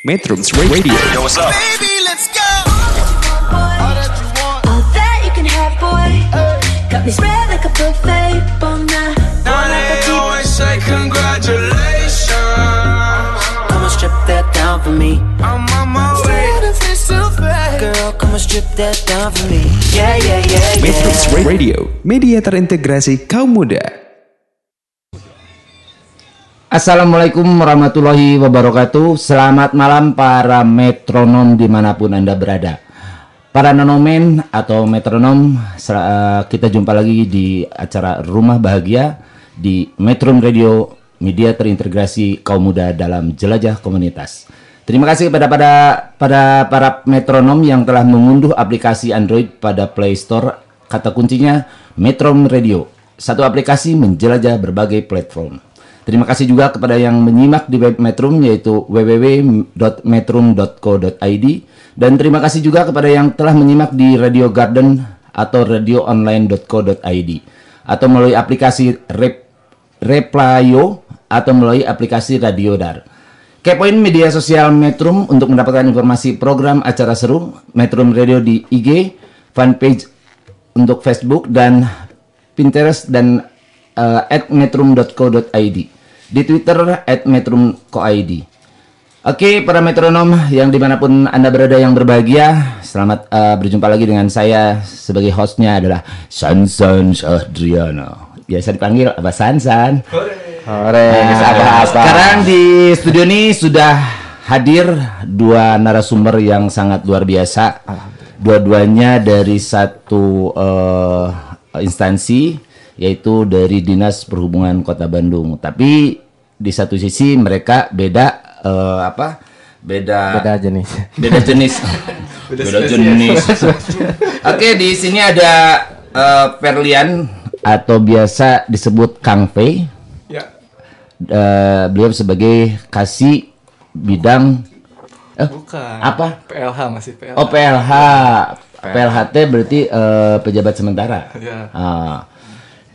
Metrums Radio. Yo, what's up? Baby, let's go. All that you can have, boy. Got me spread like a buffet. Bon night. Now they always say congratulations. Come and strip that down for me. I'm on my way. Girl, come and strip that down for me. Yeah, yeah, yeah, Metrums yeah. Radio, media terintegrasi kaum muda. Assalamualaikum warahmatullahi wabarakatuh. Selamat malam para metronom di mana pun anda berada. Para nonomen atau metronom eh, Kita jumpa lagi di acara Rumah Bahagia Di Metrum Radio Media terintegrasi kaum muda dalam jelajah komunitas. Terima kasih kepada pada pada para metronom yang telah mengunduh aplikasi Android pada Play Store. Kata kuncinya Metrum Radio Satu aplikasi menjelajah berbagai platform Terima kasih juga kepada yang menyimak di web Metrum yaitu www.metrum.co.id dan terima kasih juga kepada yang telah menyimak di Radio Garden atau radioonline.co.id atau melalui aplikasi Rep Replayo atau melalui aplikasi Radiodar. Kepoin media sosial Metrum untuk mendapatkan informasi program acara seru Metrum Radio di IG, fanpage untuk Facebook dan Pinterest dan uh, at metrum.co.id di Twitter at metrum.co.id Oke para metronom yang di mana pun anda berada yang berbahagia Selamat uh, berjumpa lagi dengan saya sebagai hostnya adalah Sansan Sahdriana Biasa dipanggil apa Sansan? Nah, Sekarang di studio ini sudah hadir dua narasumber yang sangat luar biasa. Dua-duanya dari satu eh, instansi yaitu dari Dinas Perhubungan Kota Bandung. Tapi di satu sisi mereka beda eh, apa? Beda Beda jenis. beda jenis. beda jenis. Oke, di sini ada eh, Ferlian atau biasa disebut Kang Fei. Ya. Eh, beliau sebagai kasih bidang eh, Bukan. apa? PLH masih PLH. Oh PLH. PLHT berarti eh, pejabat sementara. Ya. Ah.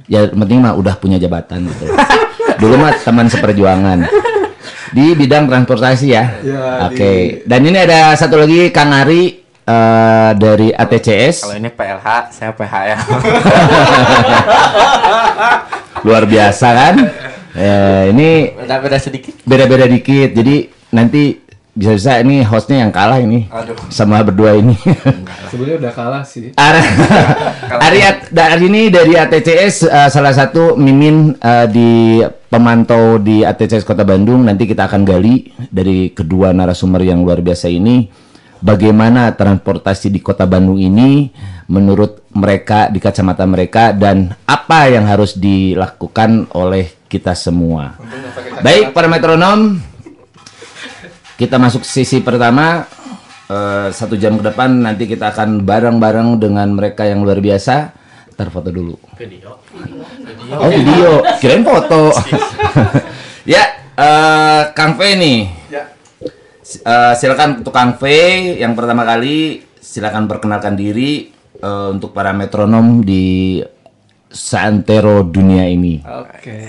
Ya penting mah udah punya jabatan gitu. Dulu mah teman seperjuangan. Di bidang transportasi ya. Ya, Oke. Dan ini ada satu lagi Kang Ari eh, dari ATCS. Kalau ini PLH, saya PH ya. Luar biasa kan? Eh, ini Beda beda sedikit. beda-beda dikit. Jadi nanti bisa-bisa ini hostnya yang kalah ini Aduh. sama berdua ini. Sebenarnya udah kalah sih. Ar- Ariat dari ini dari ATCS eh, salah satu mimin eh, di pemantau di ATCS Kota Bandung nanti kita akan gali dari kedua narasumber yang luar biasa ini bagaimana transportasi di Kota Bandung ini menurut mereka di kacamata mereka dan apa yang harus dilakukan oleh kita semua. Baik para metronom kita masuk sisi pertama eh, satu jam ke depan nanti kita akan bareng-bareng dengan mereka yang luar biasa. Ntar foto dulu. Video. Oh video. Kirain foto. ya, eh, Kang Fe nih. Ya. Eh, silakan untuk Kang Fe yang pertama kali silakan perkenalkan diri eh, untuk para metronom di Santero dunia ini. Oke.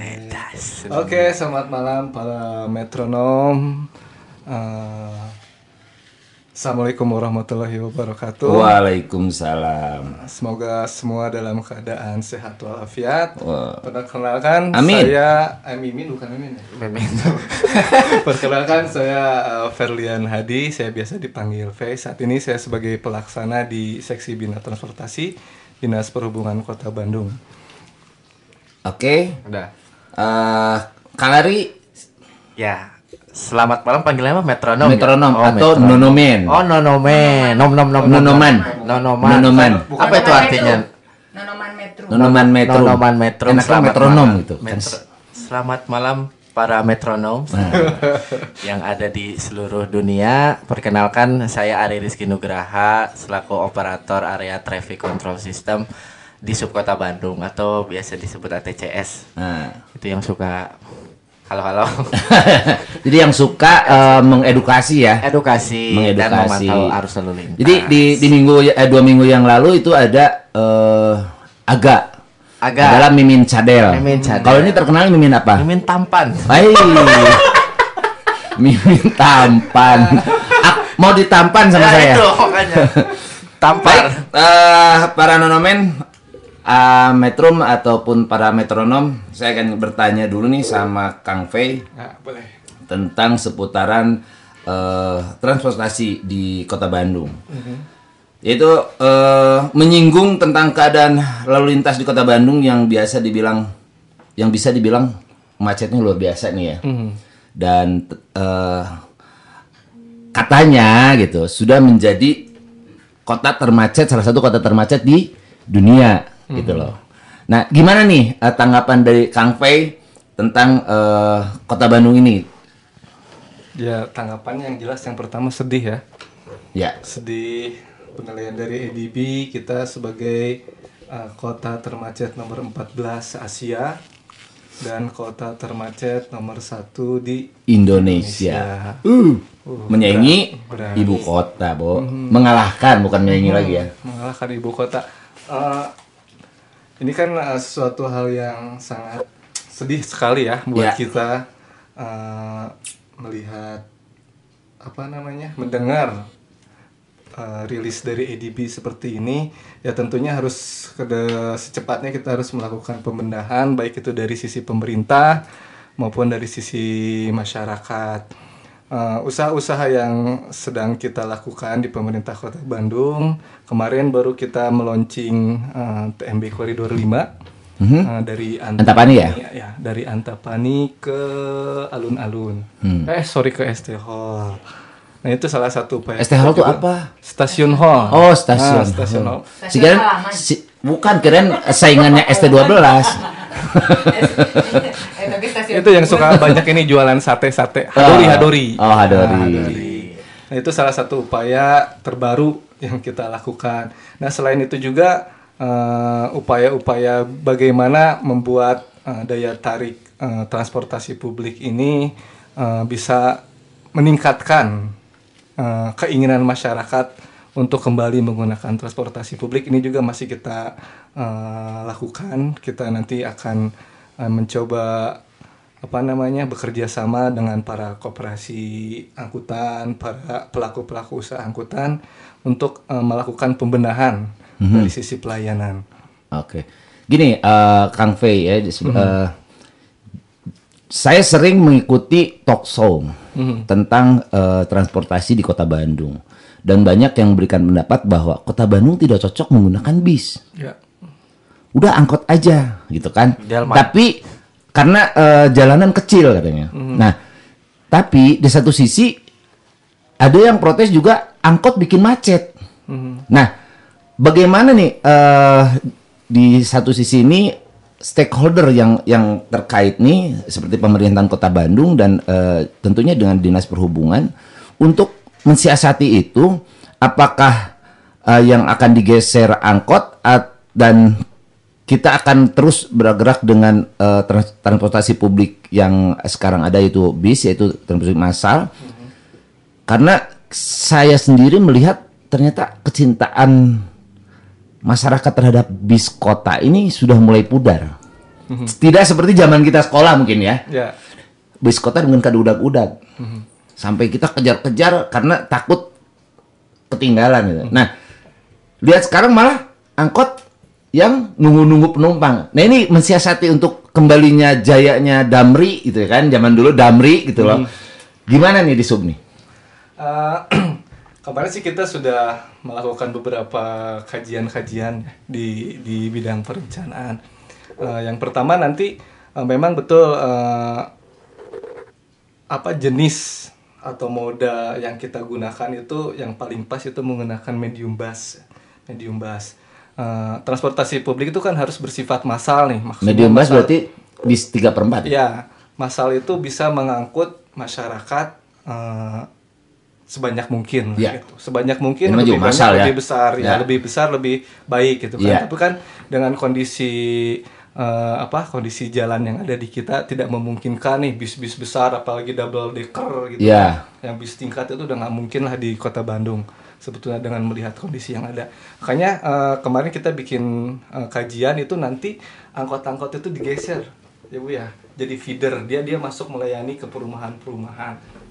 Oke, selamat malam para metronom. Eh, Assalamualaikum warahmatullahi wabarakatuh. Waalaikumsalam. Semoga semua dalam keadaan sehat walafiat. Perkenalkan Amin. saya eh, Mimin bukan Mimin ya? Perkenalkan saya eh, Ferlian Hadi, saya biasa dipanggil V. Saat ini saya sebagai pelaksana di Seksi Bina Transportasi Dinas Perhubungan Kota Bandung. Oke. Udah. Eh, Kang Ari Ya, selamat malam panggilannya apa? Metronom. metronom ya? Oh, atau metronom. nonomen. Oh, nonomen. Nom nom nom. nom. Nonoman. Nonoman. Nonoman. Apa itu artinya? Nonoman metro. Nonoman metro. Enaknya Selamat metronom malam. gitu. Kan Metro- Selamat malam para metronom Nah. yang ada di seluruh dunia. Perkenalkan saya Ari Rizky Nugraha selaku operator area traffic control system di Subkota Bandung atau biasa disebut ATCS. Nah. Itu yang suka halo-halo Jadi yang suka eh, mengedukasi ya. edukasi, dan Mengedukasi. memantau arus lalu lintas. Jadi di di minggu eh, dua minggu yang lalu itu ada eh, agak Agak. adalah mimin cadel. Mimin cadel. Kalau ini terkenal mimin apa? Mimin tampan. Hai. Mimin tampan. Ah, mau ditampan sama Ya, saya. itu makanya. Baik, Tampar. eh, para nonomen, eh, metrum ataupun para metronom, saya akan bertanya dulu nih sama Kang Fei Nah, boleh. tentang seputaran eh, transportasi di Kota Bandung. Yaitu eh, menyinggung tentang keadaan lalu lintas di Kota Bandung yang biasa dibilang yang bisa dibilang macetnya luar biasa nih ya. Dan eh, katanya gitu sudah menjadi kota termacet salah satu kota termacet di dunia gitu loh. Nah, gimana nih eh, tanggapan dari Kang Fei tentang eh, kota Bandung ini? Ya, tanggapannya yang jelas yang pertama sedih ya. Ya, Sedih penilaian dari ADB kita sebagai uh, kota termacet nomor 14 Asia dan kota termacet nomor satu di Indonesia. Indonesia. Uh, menyaingi berat. ibu kota, Bo. Mengalahkan bukan menyaingi lagi ya. mengalahkan ibu kota. Eh, ini kan eh, sesuatu hal yang sangat sedih sekali ya buat Ya. kita eh, melihat apa namanya mendengar eh, rilis dari ADB seperti ini ya tentunya harus kede- secepatnya kita harus melakukan pembenahan baik itu dari sisi pemerintah maupun dari sisi masyarakat usaha-usaha yang sedang kita lakukan di pemerintah Kota Bandung kemarin baru kita meluncing eh, TMB Koridor 5 eh, dari Antapani ya? ya dari Antapani ke alun-alun eh sorry ke ST Hall nah itu salah satu upaya ST Hall juga. apa? stasiun hall Oh, stasiun. Nah, stasiun hall Si kirain si, bukan kirain saingannya ST12. eh itu yang suka banyak ini jualan sate-sate hadori hadori Oh, hadori. Nah, hadori. Nah, itu salah satu upaya terbaru yang kita lakukan. Nah, selain itu juga eh, upaya-upaya bagaimana membuat eh, daya tarik eh, transportasi publik ini eh, bisa meningkatkan eh, keinginan masyarakat untuk kembali menggunakan transportasi publik ini juga masih kita eh, lakukan. Kita nanti akan eh, mencoba apa namanya bekerja sama dengan para koperasi angkutan, para pelaku-pelaku usaha angkutan untuk eh, melakukan pembenahan dari sisi pelayanan. Oke. Gini, eh, Kang Fei ya, di- eh, saya sering mengikuti talk show tentang eh, transportasi di Kota Bandung dan banyak yang memberikan pendapat bahwa Kota Bandung tidak cocok menggunakan bis. Ya. Udah angkot aja gitu kan. Delman. Tapi karena eh, jalanan kecil katanya. Nah, tapi di satu sisi ada yang protes juga angkot bikin macet. Nah, bagaimana nih eh, di satu sisi ini stakeholder yang yang terkait nih seperti pemerintahan Kota Bandung dan eh, tentunya dengan Dinas Perhubungan untuk mensiasati itu apakah eh, yang akan digeser angkot at- dan kita akan terus bergerak dengan eh, trans- transportasi publik yang sekarang ada itu bis yaitu transportasi massal karena saya sendiri melihat ternyata kecintaan masyarakat terhadap bis kota ini sudah mulai pudar. Tidak seperti zaman kita sekolah mungkin ya. Ya. Bis kota dengan kadudak-udak. Sampai kita kejar-kejar karena takut ketinggalan gitu. Nah, lihat sekarang malah angkot yang nunggu-nunggu penumpang. Nah, ini mensiasati untuk kembalinya jayanya Damri gitu kan. Zaman dulu Damri gitu loh. Gimana nih di sub nih? Eh, kemarin sih kita sudah melakukan beberapa kajian-kajian di di bidang perencanaan. Eh, yang pertama nanti eh, memang betul eh, apa jenis atau moda yang kita gunakan itu yang paling pas itu menggunakan medium bus, medium bus. Eh, transportasi publik itu kan harus bersifat massal nih. maksudnya Medium bus massal- berarti bis 3 per 4 Ya, masal itu bisa mengangkut masyarakat eh, sebanyak mungkin, Ya. gitu. sebanyak mungkin Ini lebih banyak, massal ya. lebih besar, ya. Ya. lebih besar, lebih baik gitu kan. Ya. Tapi kan dengan kondisi eh, apa, kondisi jalan yang ada di kita tidak memungkinkan nih bis-bis besar, apalagi double decker gitu. Ya. kan. Yang bis tingkat itu udah nggak mungkin lah di kota Bandung sebetulnya dengan melihat kondisi yang ada. Makanya eh, kemarin kita bikin eh, kajian itu nanti angkot-angkot itu digeser, ya bu ya, jadi feeder dia dia masuk melayani ke perumahan-perumahan.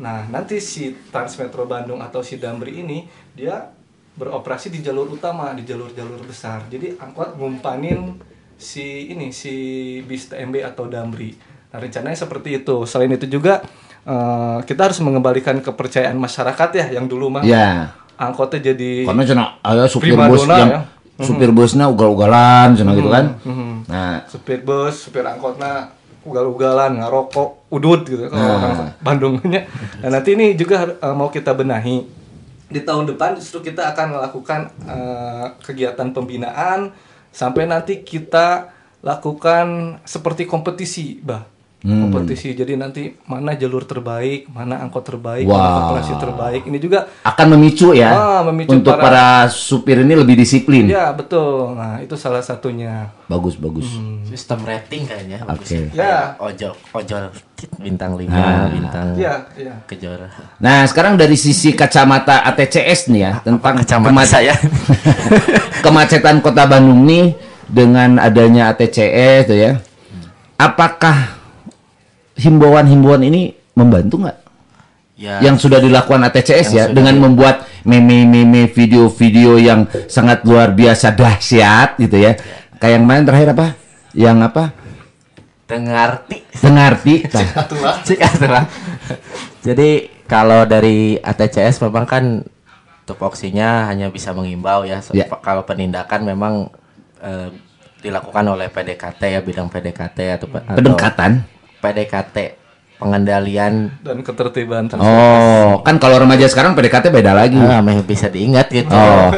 Nah, nanti si Transmetro Bandung atau si Damri ini dia beroperasi di jalur utama, di jalur-jalur besar. Jadi angkot ngumpanin si ini si bis TMB atau Damri. Nah, rencananya seperti itu. Selain itu juga eh, kita harus mengembalikan kepercayaan masyarakat ya yang dulu mah Ya. angkotnya jadi Karena cina ada supir bus yang ya. supir busnya ugal-ugalan cina gitu kan. Mhm. Nah, supir bus, supir angkotnya ugal-ugalan, ngerokok, udut gitu kalau Nah. orang Bandungnya. Nah, nanti ini juga eh, mau kita benahi. Di tahun depan justru kita akan melakukan eh, kegiatan pembinaan sampai nanti kita lakukan seperti kompetisi, Bah. Hmm. Kompetisi. Jadi nanti mana jalur terbaik, mana angkot terbaik, Wah. mana operasi terbaik. Ini juga akan memicu ya Ah, memicu untuk para... para- supir ini lebih disiplin. ya betul. Nah, itu salah satunya. Bagus bagus. Sistem rating kayaknya bagus Oke. ya. Kayak ojol, ojol bintang 5, Ah. bintang Iya, iya. kejora. Nah sekarang dari sisi kacamata ATCS nih ya tentang kacamata saya? kemacetan kota Bandung nih dengan adanya ATCS tuh ya. Apakah himbauan-himbauan ini membantu nggak? Ya, Yang sudah dilakukan ATCS Yang ya sudah dengan di- membuat meme-meme video-video yang sangat luar biasa dahsyat gitu ya. Kayak yang main terakhir apa? Yang apa? Cik atulah. Jadi kalau dari ATCS memang kan tupoksinya hanya bisa mengimbau ya. So, Ya. Kalau penindakan memang eh, dilakukan oleh PDKT ya bidang PDKT atau pendekatan. PDKT pengendalian Dan ketertiban Oh, kan kalau remaja sekarang PDKT beda lagi. Ah, bisa diingat gitu. Oh.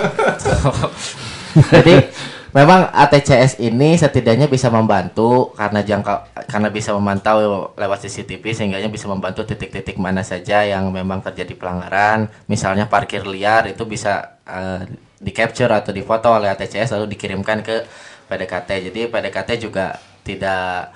Jadi memang ATCS ini setidaknya bisa membantu karena jangka karena bisa memantau lewat CCTV sehingga bisa membantu titik-titik mana saja yang memang terjadi pelanggaran. Misalnya parkir liar itu bisa eh, di capture atau difoto oleh ATCS lalu dikirimkan ke PDKT. Jadi PDKT juga tidak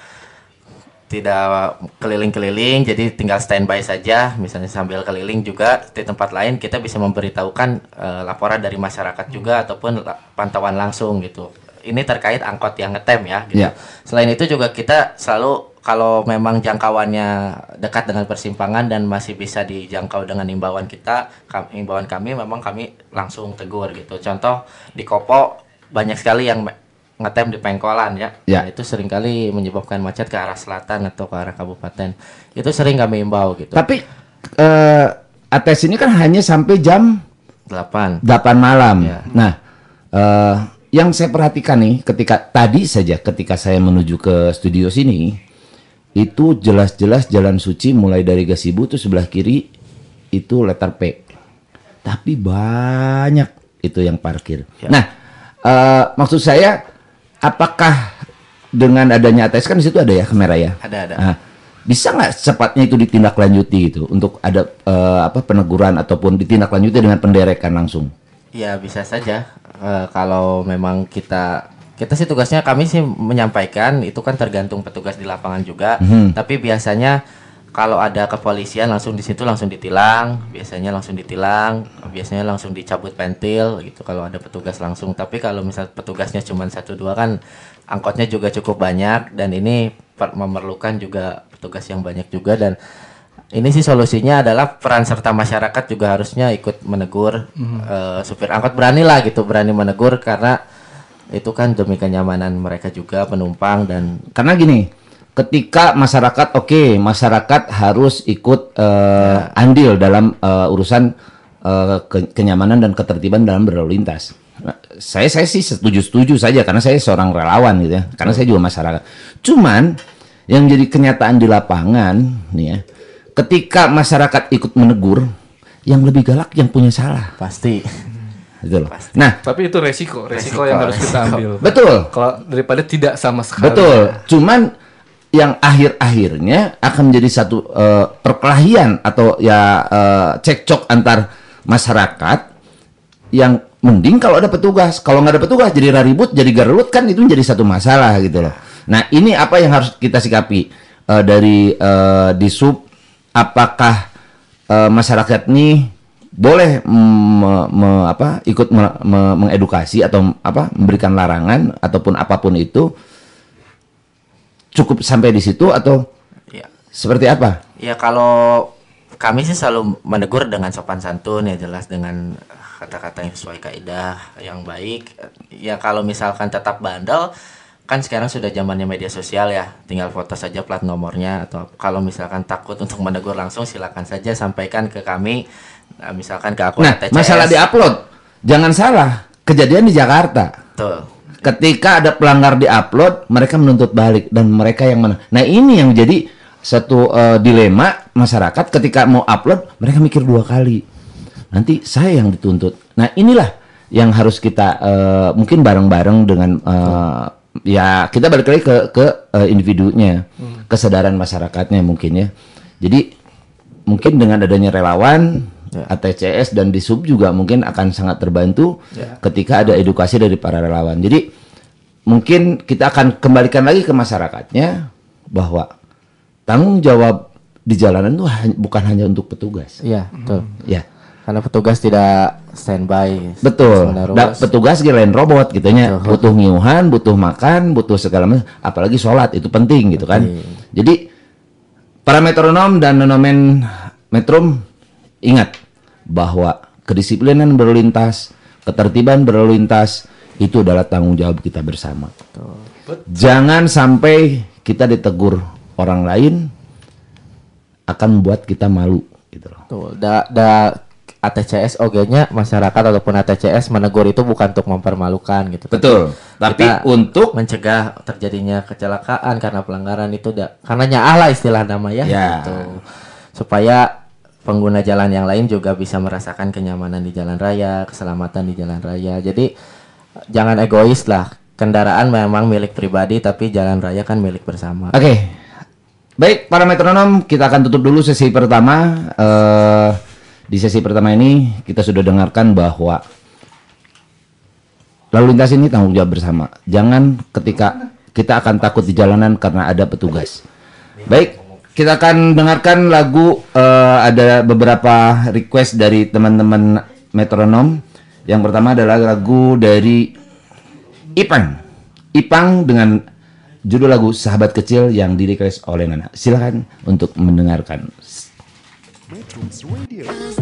tidak keliling-keliling jadi tinggal standby saja misalnya sambil keliling juga di tempat lain kita bisa memberitahukan eh, laporan dari masyarakat juga ataupun la- pantauan langsung gitu ini terkait angkot yang ngetem ya gitu. Ya. selain itu juga kita selalu kalau memang jangkauannya dekat dengan persimpangan dan masih bisa dijangkau dengan imbauan kita kam- imbauan kami memang kami langsung tegur gitu contoh di Kopo banyak sekali yang ngetem di pengkolan ya. Ya. Nah, itu sering kali menyebabkan macet ke arah selatan atau ke arah kabupaten. Itu sering kami imbau gitu. Tapi eh ATS ini kan hanya sampai jam 8. 8 malam. Ya. Nah, eh yang saya perhatikan nih ketika tadi saja ketika saya menuju ke studio sini itu jelas-jelas jalan suci mulai dari Gasibu tuh sebelah kiri itu letter P. Tapi banyak itu yang parkir. Ya. Nah, eh maksud saya apakah dengan adanya ATS kan di situ ada ya kamera ya? Ada, ada. Nah, bisa nggak secepatnya itu ditindaklanjuti itu untuk ada eh, apa peneguran ataupun ditindaklanjuti dengan penderekan langsung? Ya bisa saja Eh, kalau memang kita kita sih tugasnya kami sih menyampaikan itu kan tergantung petugas di lapangan juga. Mhm. Tapi biasanya kalau ada kepolisian langsung di situ langsung ditilang, biasanya langsung ditilang, biasanya langsung dicabut pentil gitu. Kalau ada petugas langsung. Tapi kalau misal petugasnya cuma satu dua kan angkotnya juga cukup banyak. Dan ini memerlukan juga petugas yang banyak juga. Dan ini sih solusinya adalah peran serta masyarakat juga harusnya ikut menegur. Eh, supir angkot beranilah gitu berani menegur. Karena itu kan demi kenyamanan mereka juga penumpang dan Karena gini, ketika masyarakat oke, masyarakat harus ikut eh, andil dalam eh, urusan eh, ke- kenyamanan dan ketertiban dalam berlalu lintas. Nah, saya saya sih setuju-setuju saja karena saya seorang relawan gitu ya. Karena saya juga masyarakat. Cuman yang jadi kenyataan di lapangan nih ya, ketika masyarakat ikut menegur, yang lebih galak yang punya salah, pasti gitu loh. Nah, Tapi itu resiko, resiko, Resiko, yang harus kita resiko. ambil. betul. Kalau daripada tidak sama sekali. Betul. Cuman yang akhir-akhirnya akan menjadi satu eh, perkelahian atau ya eh, cekcok antar masyarakat yang mending kalau ada petugas. Kalau nggak ada petugas jadi ribut, jadi garut kan itu menjadi satu masalah gitu loh. Nah ini apa yang harus kita sikapi Eh, dari eh, di sub apakah eh, masyarakat ini boleh me- me- apa ikut me- me- mengedukasi atau apa memberikan larangan ataupun apa pun itu cukup sampai di situ atau ya seperti apa? ya kalau kami sih selalu menegur dengan sopan santun ya jelas dengan kata-kata yang sesuai kaidah yang baik. Ya kalau misalkan tetap bandel kan sekarang sudah zamannya media sosial ya, tinggal foto saja plat nomornya atau kalau misalkan takut untuk menegur langsung silakan saja sampaikan ke kami nah, misalkan ke akun Nah, ATCS. masalah di-upload. Jangan salah, kejadian di Jakarta. Betul. Ketika ada pelanggar di-upload, mereka menuntut balik dan mereka yang mana. Nah, ini yang jadi satu eh, dilema masyarakat ketika mau upload, mereka mikir dua kali. Nanti saya yang dituntut. Nah, inilah yang harus kita eh, mungkin bareng-bareng dengan eh, ya kita balik lagi ke ke eh, individunya, kesadaran masyarakatnya mungkin ya. Jadi mungkin dengan adanya relawan ATCS dan di sub juga mungkin akan sangat terbantu ketika ada edukasi dari para relawan. Jadi mungkin kita akan kembalikan lagi ke masyarakatnya bahwa tanggung jawab di jalanan itu bukan hanya untuk petugas. Iya, betul. Ya, Karena petugas tidak standby. betul. Da- petugas lain robot gitu nya. Betul. Butuh ngiuhan, butuh makan, butuh segala macam, apalagi sholat itu penting gitu kan. Jadi para metronom dan nonomen metrum ingat bahwa kedisiplinan berlalu lintas, ketertiban berlalu lintas itu adalah tanggung jawab kita bersama. Jangan sampai kita ditegur orang lain akan membuat kita malu gitu loh. Tuh, da, da ATCS oge-nya masyarakat ataupun ATCS menegur itu bukan untuk mempermalukan gitu. Betul. Tapi untuk mencegah terjadinya kecelakaan karena pelanggaran itu da, karena nyaah lah istilah nama ya, Ya. gitu. Supaya pengguna jalan yang lain juga bisa merasakan kenyamanan di jalan raya, keselamatan di jalan raya. Jadi jangan egois lah. Kendaraan memang milik pribadi tapi jalan raya kan milik bersama. Oke. Baik, para metronom, kita akan tutup dulu sesi pertama. Eh, di sesi pertama ini kita sudah dengarkan bahwa lalu lintas ini tanggung jawab bersama. Jangan ketika kita akan takut di jalanan karena ada petugas. Baik, kita akan dengarkan lagu eh, ada beberapa request dari teman-teman metronom. Yang pertama adalah lagu dari Ipang. Ipang dengan judul lagu Sahabat Kecil yang direquest oleh Nana. Silakan untuk mendengarkan.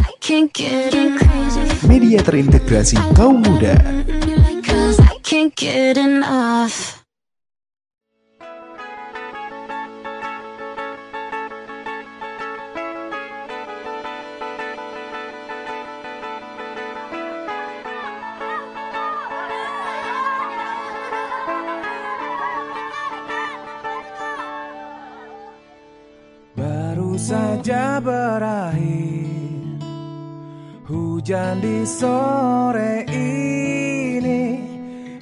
I can't get crazy. Media terintegrasi kaum muda. Saja berakhir. Hujan di sore ini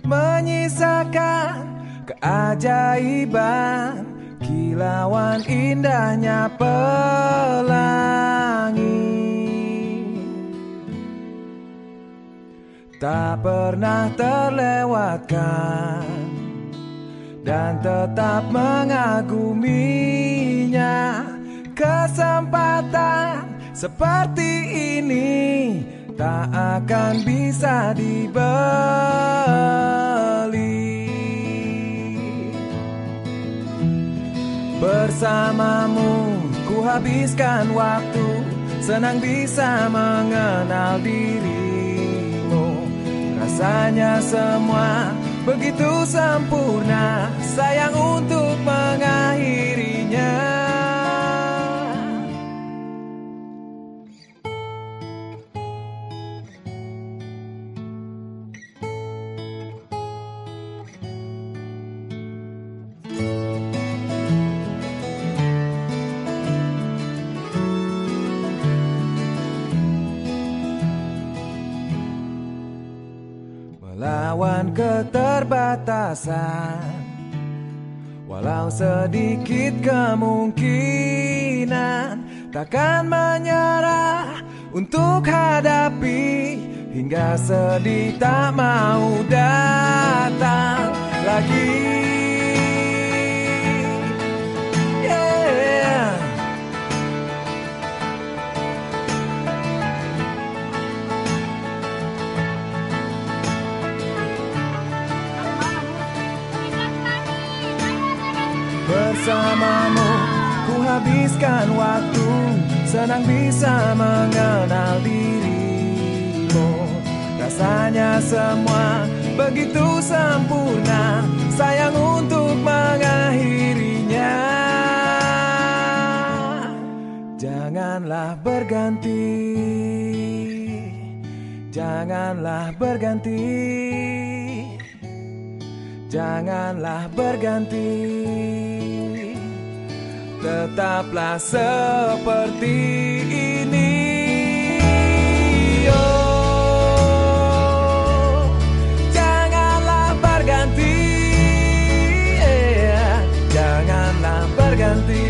Menyisakan keajaiban. Kilauan indahnya pelangi. Tak pernah terlewatkan dan tetap mengaguminya kesempatan seperti ini tak akan bisa dibeli. Bersamamu ku habiskan waktu senang bisa mengenal dirimu. Rasanya semua begitu sempurna sayang untuk mengakhirinya keterbatasan Walau sedikit kemungkinan Takkan menyerah untuk hadapi Hingga sedih tak mau datang lagi bersamamu. Ku habiskan waktu Senang bisa mengenal dirimu. Rasanya semua begitu sempurna Sayang untuk mengakhirinya. Janganlah berganti. Janganlah berganti. Janganlah berganti tetaplah seperti ini. Oh, janganlah berganti. Eh, janganlah berganti.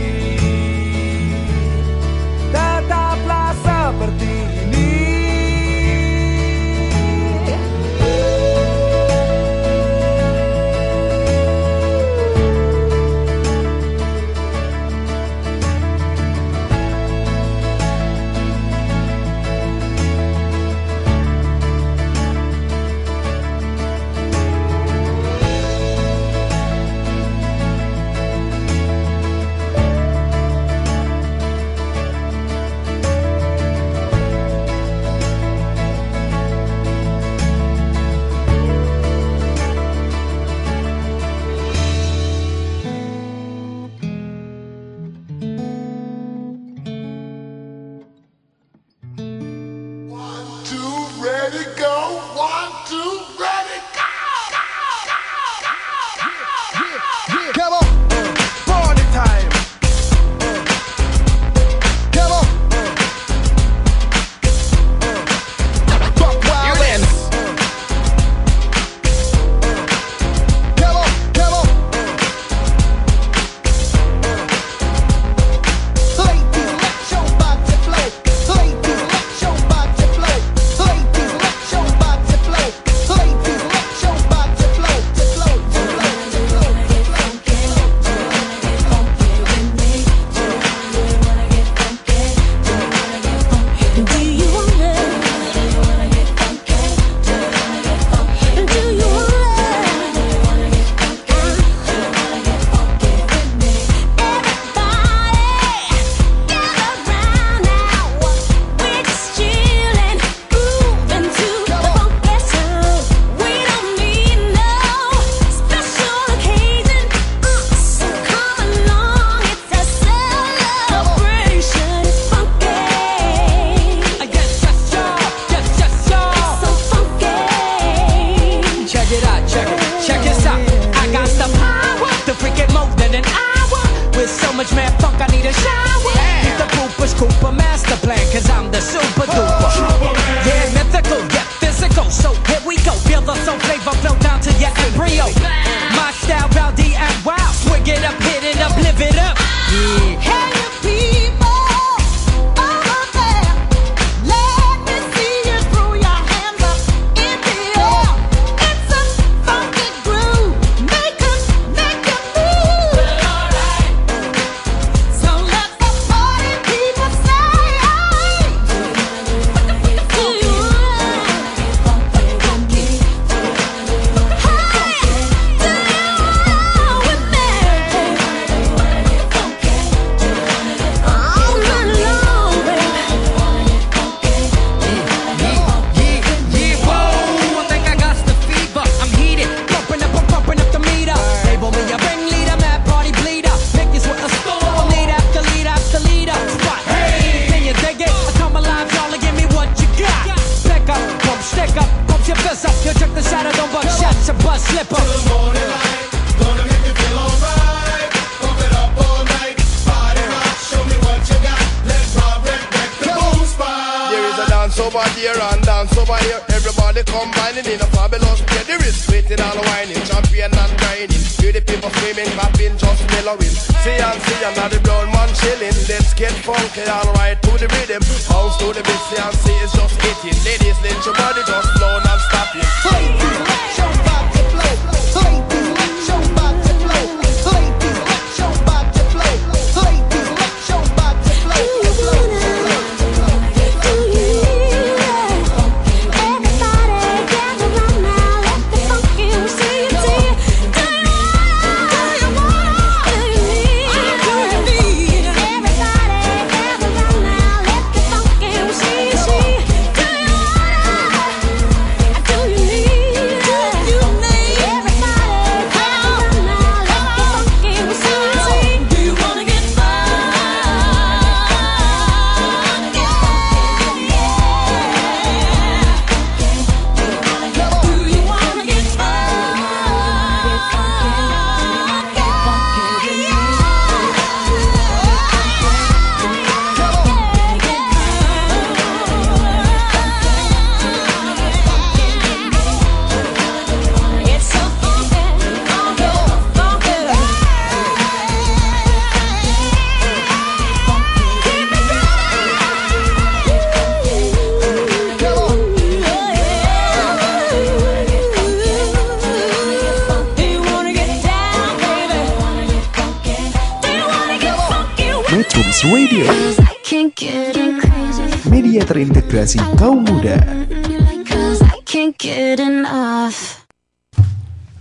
Terintegrasi kaum muda.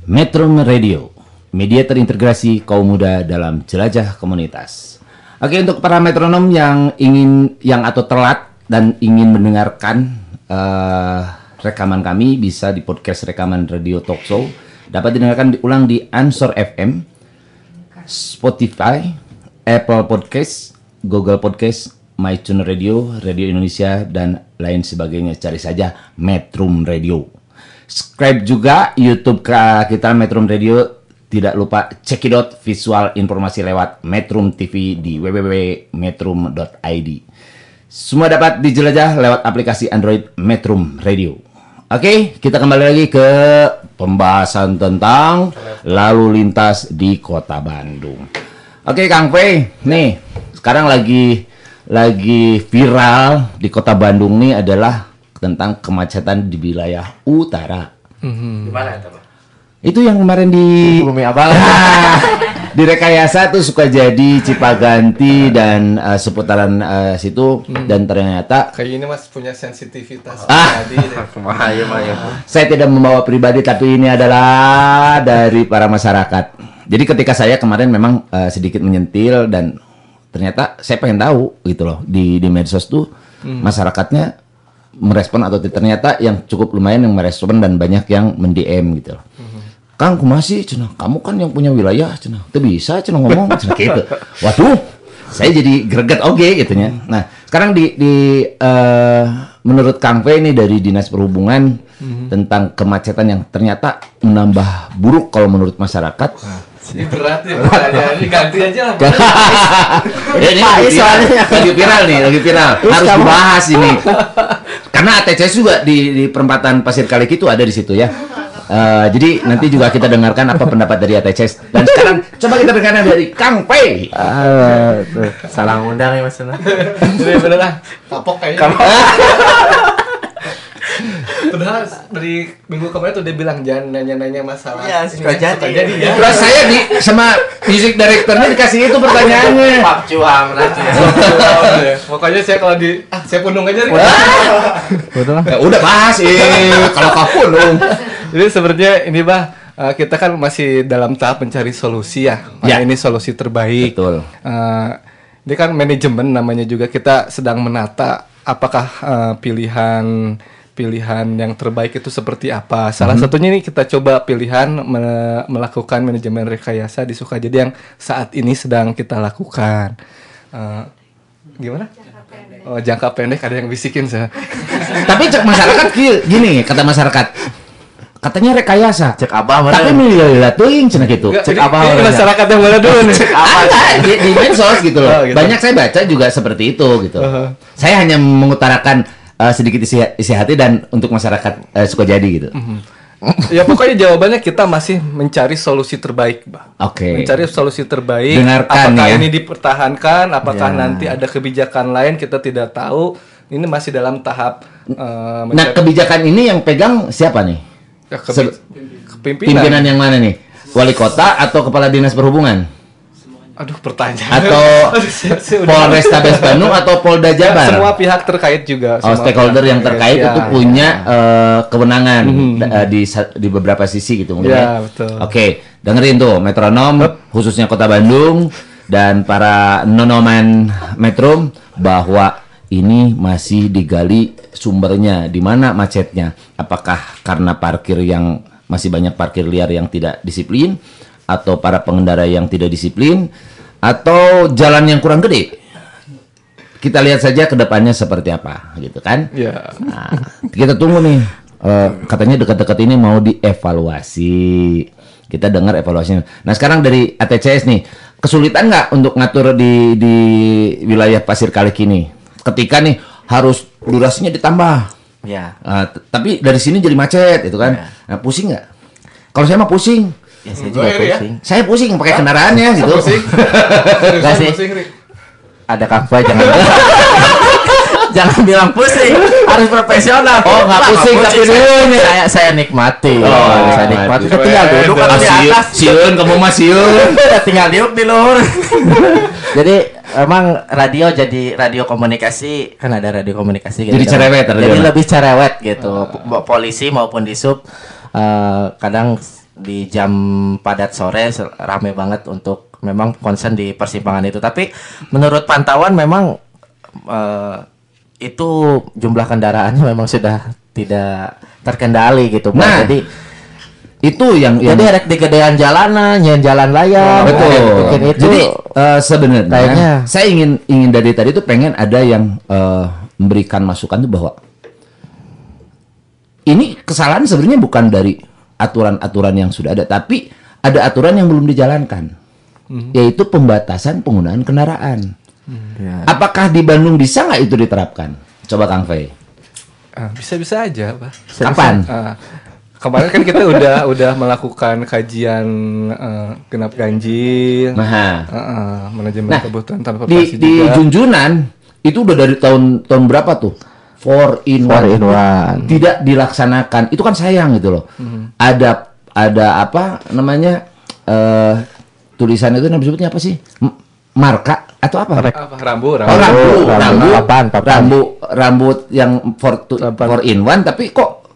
Metro Radio, media terintegrasi kaum muda dalam jelajah komunitas. Oke, untuk para metronom yang ingin yang atau telat dan ingin mendengarkan eh, rekaman kami bisa di podcast rekaman radio talk show dapat didengarkan diulang di Ansor FM, Spotify, Apple Podcast, Google Podcast, MyTunes Radio, Radio Indonesia dan lain sebagainya. Cari saja Metrum Radio. Subscribe juga YouTube kita Metrum Radio. Tidak lupa cekidot visual informasi lewat Metrum TV di www.metrum.id. Semua dapat dijelajah lewat aplikasi Android Metrum Radio. Oke, kita kembali lagi ke pembahasan tentang lalu lintas di Kota Bandung. Oke, Kang P, nih sekarang lagi lagi viral di Kota Bandung nih adalah tentang kemacetan di wilayah utara. Gimana itu, Pak? Itu yang kemarin di Bumi Abal. di Rekayasa tuh suka jadi Cipaganti dan eh, seputaran eh, situ dan ternyata Kayak ini mas punya sensitivitas. Ah. Mahaya. saya tidak membawa pribadi tapi ini adalah dari para masyarakat. Jadi ketika saya kemarin memang eh, sedikit menyentil dan ternyata saya pengen tahu gitu loh di di medsos tuh masyarakatnya merespon atau ternyata yang cukup lumayan yang merespon dan banyak yang mendm gitu loh. Kang kumasi cenah kamu kan yang punya wilayah cenah itu bisa cenah ngomong cenah gitu. Waduh, saya jadi greget oke gitu nya. Nah, sekarang di di eh, menurut Kang V ini dari Dinas Perhubungan tentang kemacetan yang ternyata menambah buruk kalau menurut masyarakat. Ini berat ya pertanyaannya ganti aja lah. Ya, ini lagi viral, lagi viral nih, lagi viral. Harus dibahas ini. Karena ATCS juga di, di perempatan Pasir Kalik itu ada di situ ya. Eh, jadi nanti juga kita dengarkan apa pendapat dari ATCS. Dan sekarang coba kita dengarkan dari Kang P. Ah, tuh. Salah undang ya Mas. Jadi bener lah. Kapok kayaknya. Padahal dari minggu kemarin tuh dia bilang jangan nanya-nanya masalah. Iya, suka ya, jadi. jadi ya. Terus saya di sama music directornya dikasih itu pertanyaannya. Pak Cuang nanti. Ya, Pokoknya saya kalau di ah saya punung aja nih. Ya, udah bahas eh kalau kau dong. Jadi sebenarnya ini bah eh, kita kan masih dalam tahap mencari solusi ya. Mana Ya. ini solusi terbaik. Betul. Eh, ini kan manajemen namanya juga kita sedang menata apakah eh, pilihan pilihan yang terbaik itu seperti apa. Salah Mhm. satunya ini kita coba pilihan me- melakukan manajemen rekayasa di Sukajadi yang saat ini sedang kita lakukan. Eh, gimana? Oh, jangka pendek ada yang bisikin saya. Tapi cek masyarakat gini kata masyarakat. Katanya rekayasa. Cek abah mana? Tapi milih teuing cenah gitu. Enggak, Cek apa masyarakat yang mana dulu nih? Ada di, di medsos gitu loh. Oh, gitu. Banyak saya baca juga seperti itu gitu. Uh-huh. Saya hanya mengutarakan uh, sedikit isi, isi hati dan untuk masyarakat uh, Sukajadi gitu. ya pokoknya jawabannya kita masih mencari solusi terbaik, Bah. Oke. Mencari solusi terbaik. Dengarkan apakah ya. ini dipertahankan? Apakah Ya. nanti ada kebijakan lain kita tidak tahu. Ini masih dalam tahap eh, Nah, kebijakan ini yang pegang siapa nih? ya, kebi-. Pimpinan yang mana nih? Wali kota atau kepala dinas perhubungan? Aduh, pertanyaan. Atau Polrestabes Bandung atau Polda Ya, Jabar? semua pihak terkait juga. Oh, stakeholder yang terkait Ya, itu ya. punya eh, kewenangan eh, di di beberapa sisi gitu mungkin Ya, ya. betul. Oke, dengerin tuh metronom khususnya Kota Bandung dan para nonoman metrum bahwa ini masih digali sumbernya di mana macetnya. Apakah karena parkir yang masih banyak parkir liar yang tidak disiplin atau para pengendara yang tidak disiplin atau jalan yang kurang gede? Kita lihat saja ke depannya seperti apa gitu kan. Ya. Nah, kita tunggu nih. Eh, katanya dekat-dekat ini mau dievaluasi. Kita dengar evaluasinya. Nah sekarang dari ATCS nih, kesulitan nggak untuk ngatur di di wilayah Pasir Kalik ini? Ketika nih harus durasinya ditambah. Ya. Ah, t- tapi dari sini jadi macet itu kan. Nah, pusing nggak? Kalau saya mah pusing. Ya saya juga Iri ya? pusing. Saya pusing pakai kendaraannya gitu. Pusing. Nggak sih. Pusing. Ada kakva jangan. jangan bilang pusing, harus profesional. Oh, nggak Lah, pusing, tapi dulunya. Saya saya nikmati. Oh, saya nikmati. nikmati. Tinggal duduk kan di atas. siun, kamu mah siun. tinggal duduk di luhur. Jadi emang radio jadi radio komunikasi kan ada radio komunikasi gitu Jadi kan. cerewet radio. jadi lebih cerewet gitu Po- polisi maupun di sub eh, kadang di jam padat sore rame banget untuk memang konsen di persimpangan itu tapi menurut pantauan memang eh, itu jumlah kendaraannya memang sudah tidak terkendali gitu Pak. Nah, jadi Itu yang yang jadi rek di gedean jalanan, nyen jalan layar, betul. mungkin itu Jadi eh, sebenarnya kayaknya- saya ingin ingin dari tadi itu pengen ada yang eh, memberikan masukan tuh bahwa ini kesalahan sebenarnya bukan dari aturan-aturan yang sudah ada, tapi ada aturan yang belum dijalankan, yaitu pembatasan penggunaan kendaraan. Ya. Apakah di Bandung bisa nggak itu diterapkan? Coba Kang Fei. Ah, bisa-bisa aja, Pak. Kapan? Ah, kemarin kan kita udah udah melakukan kajian eh, genap ganjil. Nah, Ah, ah, manajemen Nah, kebutuhan di, transportasi di juga. Junjunan itu udah dari tahun tahun berapa tuh? Four in Four one. in one. Tidak dilaksanakan. Itu kan sayang gitu loh. Ada ada apa namanya eh tulisan itu namanya disebutnya apa sih? M- marka atau apa? Apa, rambu, Oh, rambu. rambu, rambu, rambu, papan, papan. rambu, rambut yang four, to- four in one, tapi kok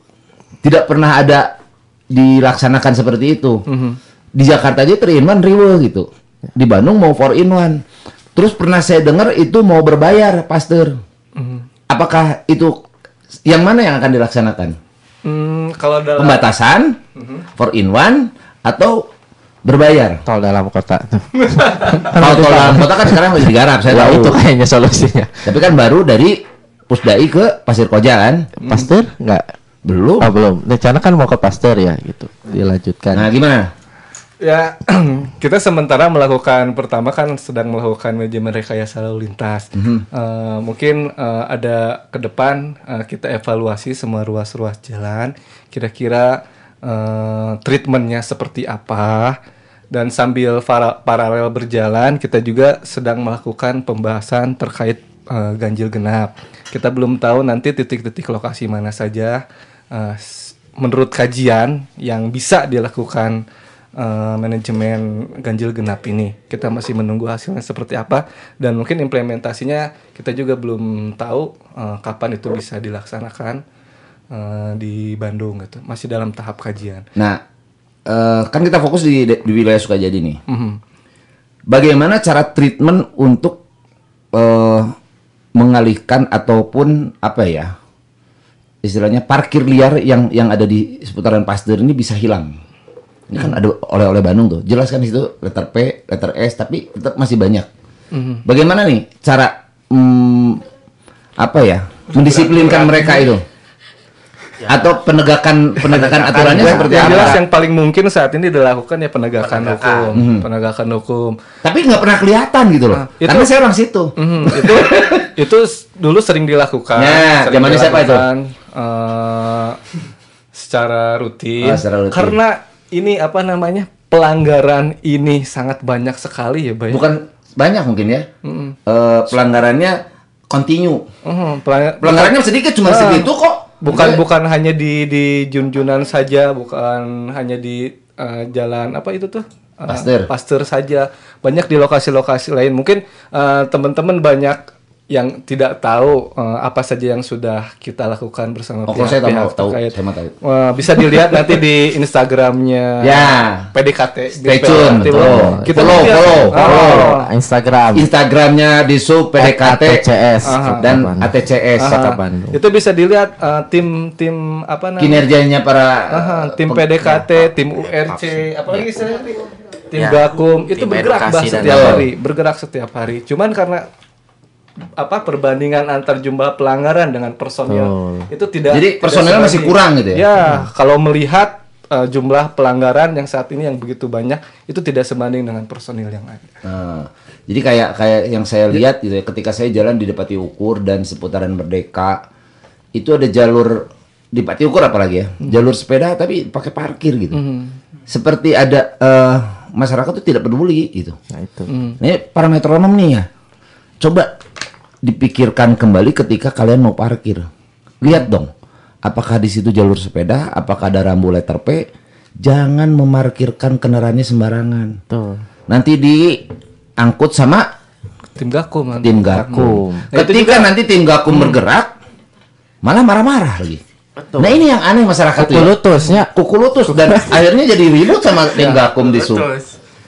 tidak pernah ada dilaksanakan seperti itu. Di Jakarta aja three in one riwe gitu. Di Bandung mau four in one. Terus pernah saya dengar itu mau berbayar, Pastor. Apakah itu yang mana yang akan dilaksanakan? Hmm, kalau dalam Pembatasan, four in one, atau berbayar? tol dalam kota. Kalau tol dalam kota kan sekarang lagi digarap, saya tahu. itu kayaknya solusinya. Tapi kan baru dari Pusdai ke Pasir Koja kan? Pasteur nggak? Belum. Oh, belum. Rencana kan mau ke Pasteur ya gitu. Dilanjutkan. Nah, gimana? Ya, kita sementara melakukan pertama kan sedang melakukan manajemen rekayasa lalu lintas. Eh, mungkin eh, ada ke depan eh, kita evaluasi semua ruas-ruas jalan, kira-kira eh, treatmentnya seperti apa. Dan sambil para- paralel berjalan, kita juga sedang melakukan pembahasan terkait eh, ganjil genap. Kita belum tahu nanti titik-titik lokasi mana saja. s- menurut kajian yang bisa dilakukan eh, manajemen ganjil genap ini. Kita masih menunggu hasilnya seperti apa dan mungkin implementasinya kita juga belum tahu eh, kapan itu bisa dilaksanakan eh, di Bandung gitu. Masih dalam tahap kajian. Nah, eh, kan kita fokus di, di wilayah Sukajadi nih. Mhm. Bagaimana cara treatment untuk eh, mengalihkan ataupun apa ya? Istilahnya parkir liar yang yang ada di seputaran Pasteur ini bisa hilang. Ini kan ada oleh-oleh Bandung tuh. Jelas kan di situ letter P, letter S, tapi tetap masih banyak. Bagaimana nih cara mm, apa ya? Mendisiplinkan mereka itu? Atau penegakan penegakan aturannya Yang- seperti yang apa? jelas yang paling mungkin saat ini dilakukan ya penegakan, hukum, Mhm. penegakan hukum. Tapi nggak pernah kelihatan gitu loh. Nah, itu- Karena saya orang situ. Mhm, itu itu dulu sering dilakukan. Ya, sering zamannya siapa itu? eh, secara rutin. Oh, secara rutin. Karena ini apa namanya pelanggaran ini sangat banyak sekali ya, Bay. Bukan banyak mungkin ya. Eh, pelanggarannya continue. Mhm, pelang- Pelanggarannya sedikit cuma Ah, segitu kok. Bukan Maksudnya- bukan hanya di di Junjunan saja, bukan hanya di eh, jalan apa itu tuh? Eh, Pasteur. Pasteur saja. Banyak di lokasi-lokasi lain. Mungkin eh, teman-teman banyak yang tidak tahu eh, apa saja yang sudah kita lakukan bersama Oh, kalau saya tahu, pihak-pihak tahu, terkait. saya tahu. Eh, bisa dilihat nanti di Instagramnya Ya. PDKT. Stay tune, betul. Kita Follow, lihat- follow, Oh. follow. Instagram. Instagramnya di sub PDKT ATCS. Aha. dan Kapan? ATCS. Bandung. Itu bisa dilihat eh, tim-tim apa namanya? Kinerjanya para Aha, tim PDKT, tim URC, apalagi istilahnya tim Ya, Gakum itu tim bergerak bah setiap hari, bergerak setiap hari. Cuman karena apa perbandingan antar jumlah pelanggaran dengan personil Betul. itu tidak Jadi tidak personilnya masih kurang gitu ya? Ya, kalau melihat eh, jumlah pelanggaran yang saat ini yang begitu banyak itu tidak sebanding dengan personil yang ada. Nah, jadi kayak kayak yang saya lihat gitu ya, ketika saya jalan di Depati Ukur dan seputaran Merdeka, itu ada jalur di Pati Ukur apalagi ya, jalur sepeda tapi pakai parkir gitu. Seperti ada eh, masyarakat tuh tidak peduli gitu. Nah, itu. Ini para metronom nih ya, coba dipikirkan kembali ketika kalian mau parkir. Lihat dong, apakah di situ jalur sepeda, apakah ada rambu letter P? Jangan memarkirkan kendaraannya sembarangan. Tuh. Nanti diangkut sama tim gakum nanti. tim gakum. Nah, Ketika juga- nanti tim gakum bergerak, malah marah-marah lagi. Nah ini yang aneh masyarakat tuh. ya. Kukulutusnya. Kukulutus dan akhirnya jadi ribut sama tim gakum di sub.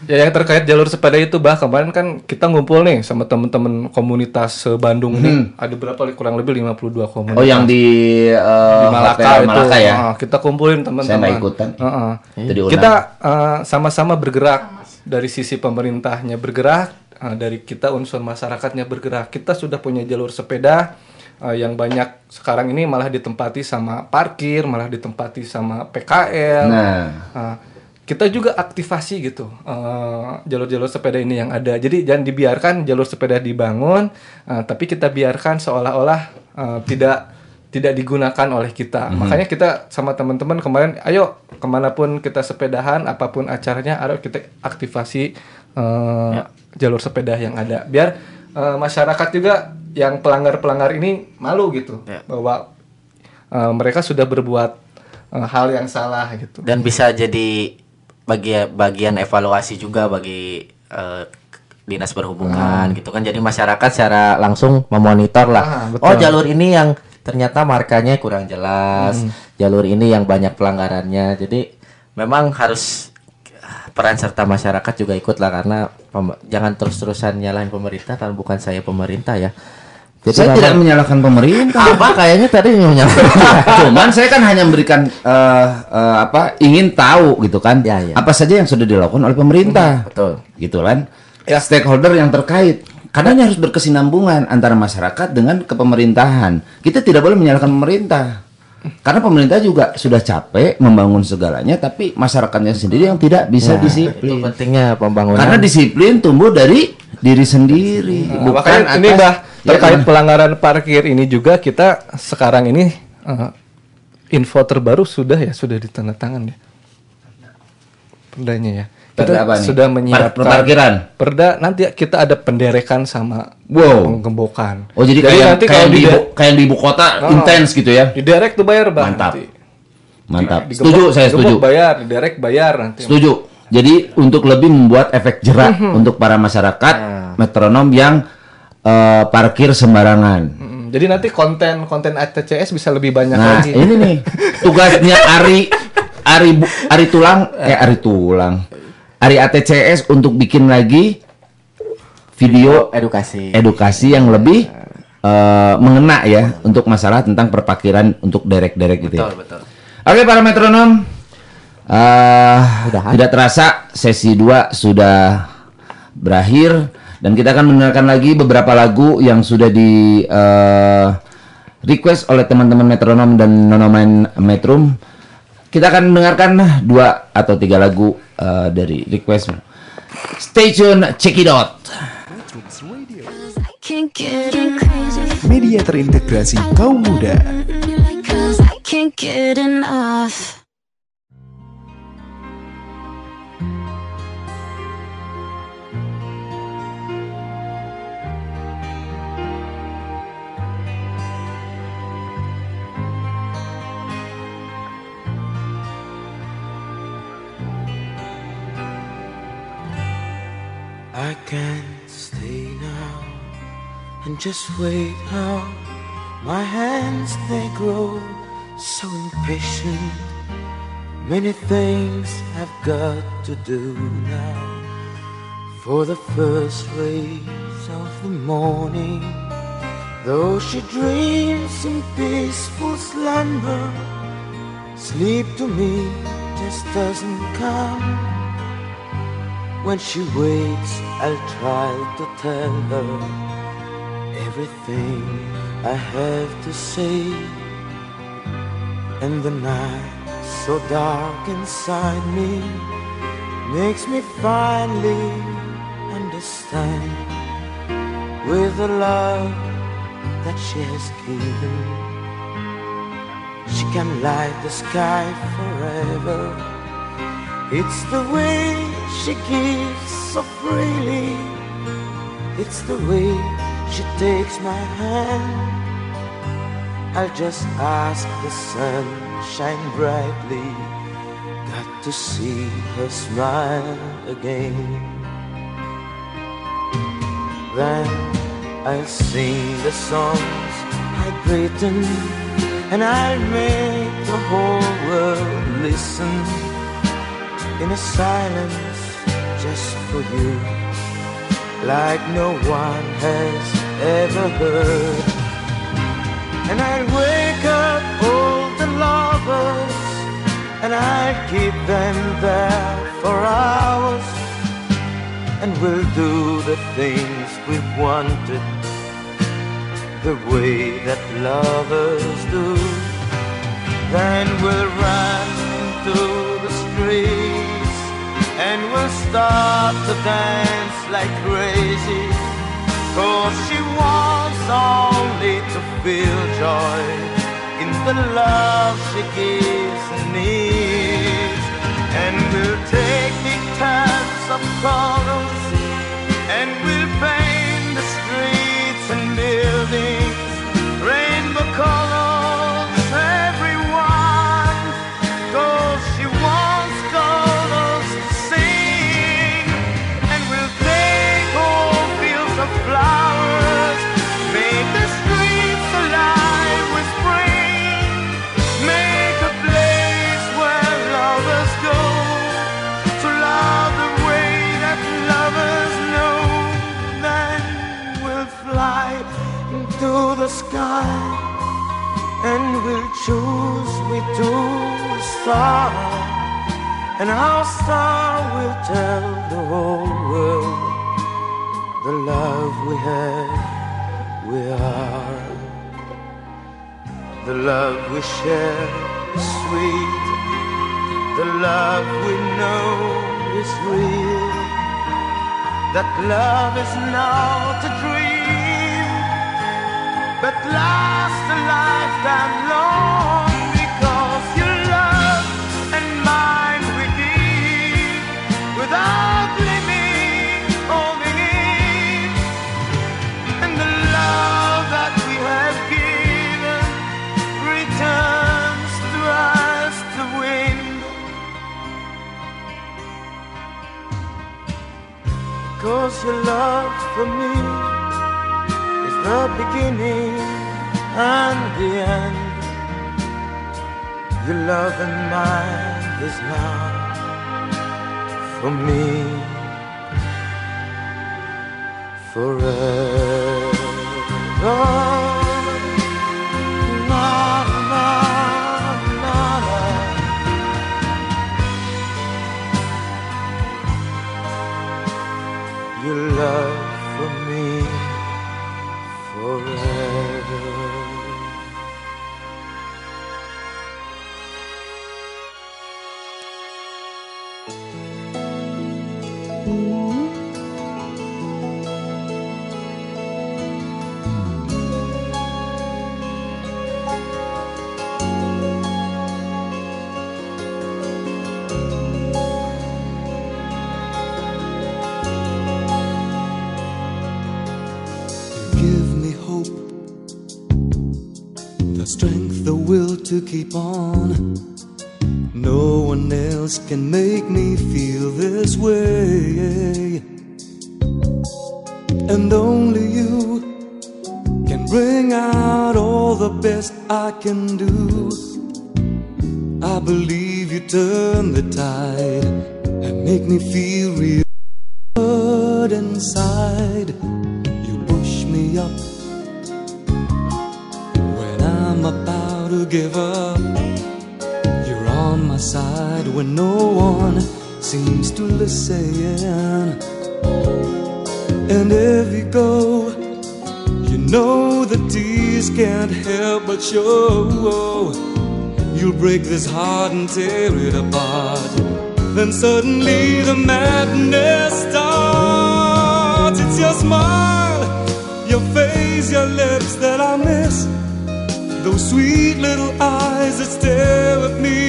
Ya yang terkait jalur sepeda itu bah kemarin kan kita ngumpul nih sama temen-temen komunitas se Bandung nih ada berapa kurang lebih 52 komunitas. Hmm. Oh yang di, eh, di Malaka Hotel itu. Malaka ya. Ah, kita kumpulin teman-teman. Saya ikutan. Itu diundang. Kita eh, sama-sama bergerak dari sisi pemerintahnya bergerak, eh, dari kita unsur masyarakatnya bergerak. Kita sudah punya jalur sepeda eh, yang banyak sekarang ini malah ditempati sama parkir, malah ditempati sama PKL. Nah. Nah, kita juga aktivasi gitu eh, jalur-jalur sepeda ini yang ada. Jadi jangan dibiarkan jalur sepeda dibangun, eh, tapi kita biarkan seolah-olah eh, tidak tidak digunakan oleh kita. Mhm. Makanya kita sama teman-teman kemarin, ayo ke mana pun kita sepedahan, apa pun acaranya, ayo kita aktivasi eh, jalur sepeda yang ada. Biar eh, masyarakat juga yang pelanggar-pelanggar ini malu gitu bahwa eh, mereka sudah berbuat hal yang salah gitu. dan bisa jadi bagian bagian evaluasi juga bagi eh, dinas perhubungan gitu kan. Jadi masyarakat secara langsung memonitor lah. Ah, betul. oh jalur ini yang ternyata markanya kurang jelas. Jalur ini yang banyak pelanggarannya. Jadi memang harus peran serta masyarakat juga ikut lah karena jangan terus-terusan nyalahin pemerintah kan. Bukan saya pemerintah ya Saya tidak menyalahkan pemerintah. apa kayaknya tadi menyalahkan Cuman saya kan hanya memberikan eh, eh, apa ingin tahu gitu kan Ya, ya. apa saja yang sudah dilakukan oleh pemerintah. betul Gitu kan. Stakeholder yang terkait. Karena ini harus berkesinambungan antara masyarakat dengan kepemerintahan. Kita tidak boleh menyalahkan pemerintah. Karena pemerintah juga sudah capek membangun segalanya tapi masyarakatnya sendiri yang tidak bisa Ya, itu disiplin. pentingnya pembangunan Karena disiplin tumbuh dari diri sendiri, Nah, bukan ini atas- bah Ya, terkait gimana? pelanggaran parkir ini juga kita sekarang ini eh, info terbaru sudah ya sudah ditandatangan ya perdanya ya kita Perda apa nih? sudah menyiapkan parkiran? perda nanti kita ada penderekan sama Wow. penggembokan Oh jadi, kayak nanti kayak kalau di, di ibu, kayak di ibu kota Oh. intens gitu ya. diderek tuh bayar bah Mantap. nanti. Mantap. Digembok- Setuju, saya setuju. bayar diderek bayar nanti Setuju. Jadi untuk lebih membuat efek jerak untuk para masyarakat metronom yang eh, parkir sembarangan. Jadi nanti konten konten ATCS bisa lebih banyak Nah, lagi. ini nih tugasnya Ari Ari Ari Tulang eh Ari Tulang. Ari ATCS untuk bikin lagi video edukasi. edukasi yang lebih eh, mengena ya untuk masalah tentang perparkiran untuk derek-derek gitu ya. betul betul. Oke para metronom, eh tidak terasa sesi 2 sudah berakhir dan kita akan mendengarkan lagi beberapa lagu yang sudah di eh, request oleh teman-teman metronom dan nonoman metrum. Kita akan mendengarkan dua atau tiga lagu eh, dari request. Stay tune, check it out. Media terintegrasi kaum muda. Can't get enough. I can't stay now and just wait out. My hands they grow so impatient. Many things I've got to do now. For the first rays of the morning, though she dreams in peaceful slumber, sleep to me just doesn't come. When she wakes, I'll try to tell her everything I have to say. And the night, so dark inside me, makes me finally understand with the love that she has given. She can light the sky forever. It's the way she gives so freely. It's the way she takes my hand. I'll just ask the sun shine brightly. Got to see her smile again. Then I'll sing the songs I've written, and I'll make the whole world listen in a silence just for you, like no one has ever heard. And I'll wake up all the lovers, and I'll keep them there for hours and we'll do the things we wanted the way that lovers do. Then we'll run into the streets we'll start to dance like crazy. Cause she wants only to feel joy in the love she gives and needs. And we'll take big tubs of colors and we'll And our star will tell the whole world the love we have, we are. The love we share is sweet. The love we know is real. That love is not a dream, but lasts a lifetime long. Cause your love for me is the beginning and the end. Your love and mine is now for me forever. To keep on. No one else can make me feel this way, and only you can bring out all the best I can do. I believe you turn the tide and make me feel but show. You'll break this heart and tear it apart. Then suddenly the madness starts. It's your smile, your face, your lips that I miss. Those sweet little eyes that stare at me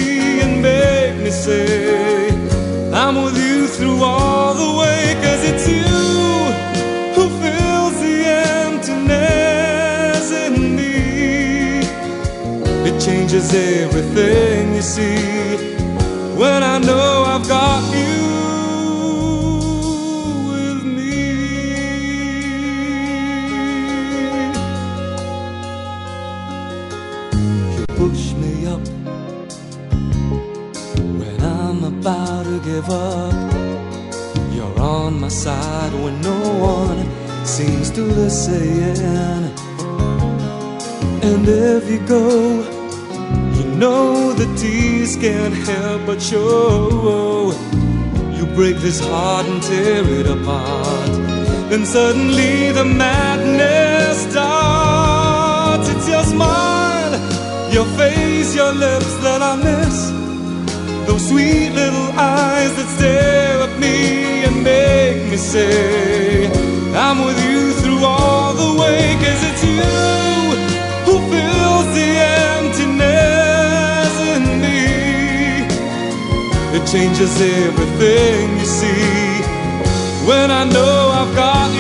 changes everything you see. When I know I've got you. with me. You push me up when I'm about to give up. You're on my side when no one seems to listen. And if you go know the tears can't help but show. You break this heart and tear it apart. Then suddenly the madness starts. It's your smile, your face, your lips that I miss. Those sweet little eyes that stare at me and make me say, I'm with you through all the way. Cause it's you who fills the emptiness changes everything you see. When I know I've got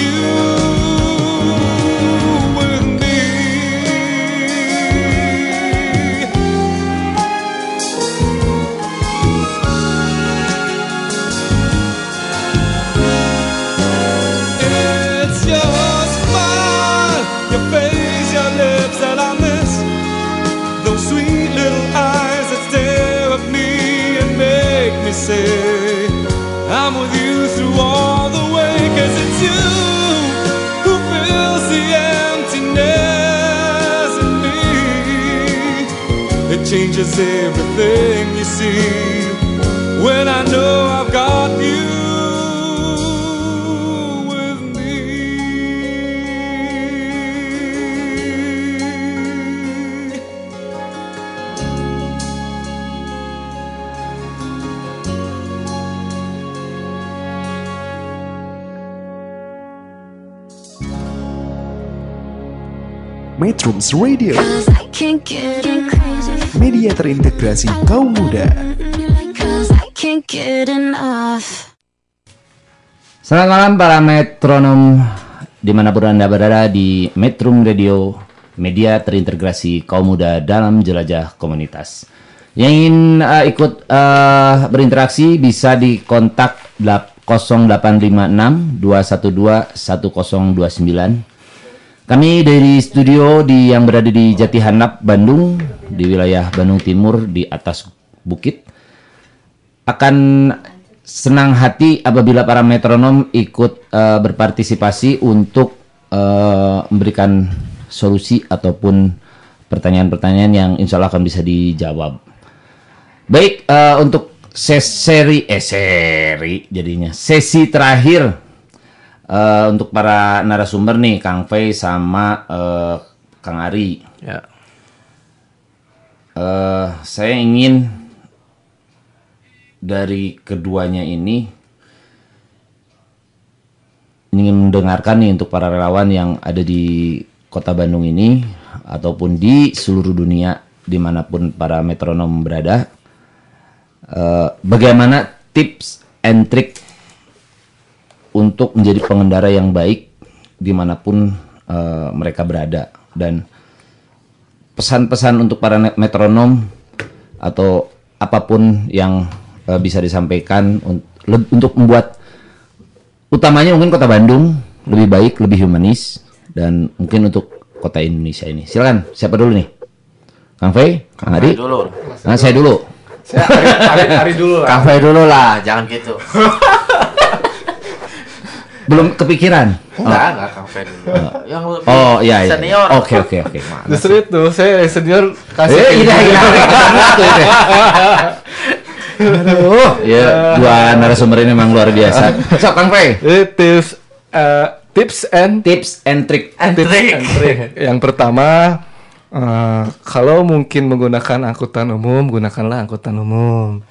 say, I'm with you through all the way. Cause it's you who fills the emptiness in me. It changes everything you see when I know I've got you Metrums Radio, media terintegrasi kaum muda. Selamat malam para metronom di mana pun anda berada di Metrum Radio, media terintegrasi kaum muda dalam jelajah komunitas. Yang ingin uh, ikut uh, berinteraksi bisa di kontak 0856 212 1029. Kami dari studio di yang berada di Jati Handap, Bandung, di wilayah Bandung Timur di atas bukit akan senang hati apabila para metronom ikut eh, berpartisipasi untuk eh, memberikan solusi ataupun pertanyaan-pertanyaan yang insya Allah akan bisa dijawab. Baik eh, untuk ses- seri eh seri jadinya sesi terakhir eh, untuk para narasumber nih Kang Fei sama eh, Kang Ari. Ya. Eh, saya ingin dari keduanya ini ingin mendengarkan nih untuk para relawan yang ada di kota Bandung ini ataupun di seluruh dunia di mana pun para metronom berada eh, bagaimana tips and trick untuk menjadi pengendara yang baik di mana pun eh, mereka berada dan pesan-pesan untuk para metronom atau apa pun yang eh, bisa disampaikan un- untuk membuat utamanya mungkin kota Bandung lebih baik, lebih humanis dan mungkin untuk kota Indonesia ini. Silakan, siapa dulu nih? Kang Fei, Kang Adi? Fei dulu. Nah, saya dulu. Saya Ari, Ari, Ari dulu lah. Kafe dulu lah, jangan gitu. Belum kepikiran. Enggak, enggak kafe dulu. Yang lebih Oh, iya iya. senior. Oke, oke, oke. Justru itu saya senior kasih. Eh, ke iya, iya. Ini. Aduh, ya dua narasumber ini memang luar biasa. So, Kang Fei, Ini tips eh, tips and tips and trick. And tips trick. and trick. Yang pertama, eh, kalau mungkin menggunakan angkutan umum, gunakanlah angkutan umum.